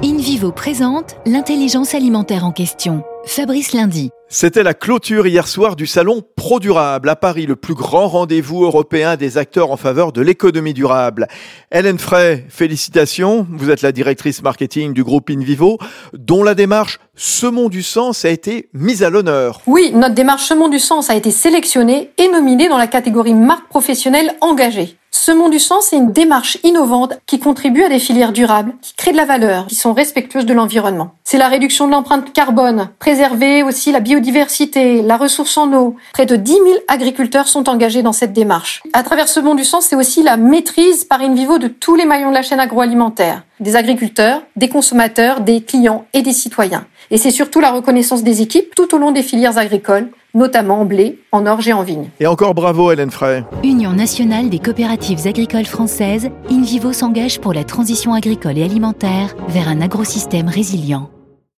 InVivo présente l'intelligence alimentaire en question. Fabrice Lundi. C'était la clôture hier soir du salon Pro Durable à Paris, le plus grand rendez-vous européen des acteurs en faveur de l'économie durable. Hélène Frey, félicitations. Vous êtes la directrice marketing du groupe InVivo, dont la démarche Semons du Sens a été mise à l'honneur. Oui, notre démarche Semons du Sens a été sélectionnée et nominée dans la catégorie marque professionnelle engagée. Semons du Sens est une démarche innovante qui contribue à des filières durables, qui créent de la valeur, qui sont respectueuses de l'environnement. C'est la réduction de l'empreinte carbone, préserver aussi la biodiversité, la ressource en eau. Près de 10 000 agriculteurs sont engagés dans cette démarche. À travers Semons du Sens, c'est aussi la maîtrise par InVivo de tous les maillons de la chaîne agroalimentaire, des agriculteurs, des consommateurs, des clients et des citoyens. Et c'est surtout la reconnaissance des équipes tout au long des filières agricoles, notamment en blé, en orge et en vigne. Et encore bravo Hélène Frey. Union nationale des coopératives agricoles françaises, InVivo s'engage pour la transition agricole et alimentaire vers un agrosystème résilient.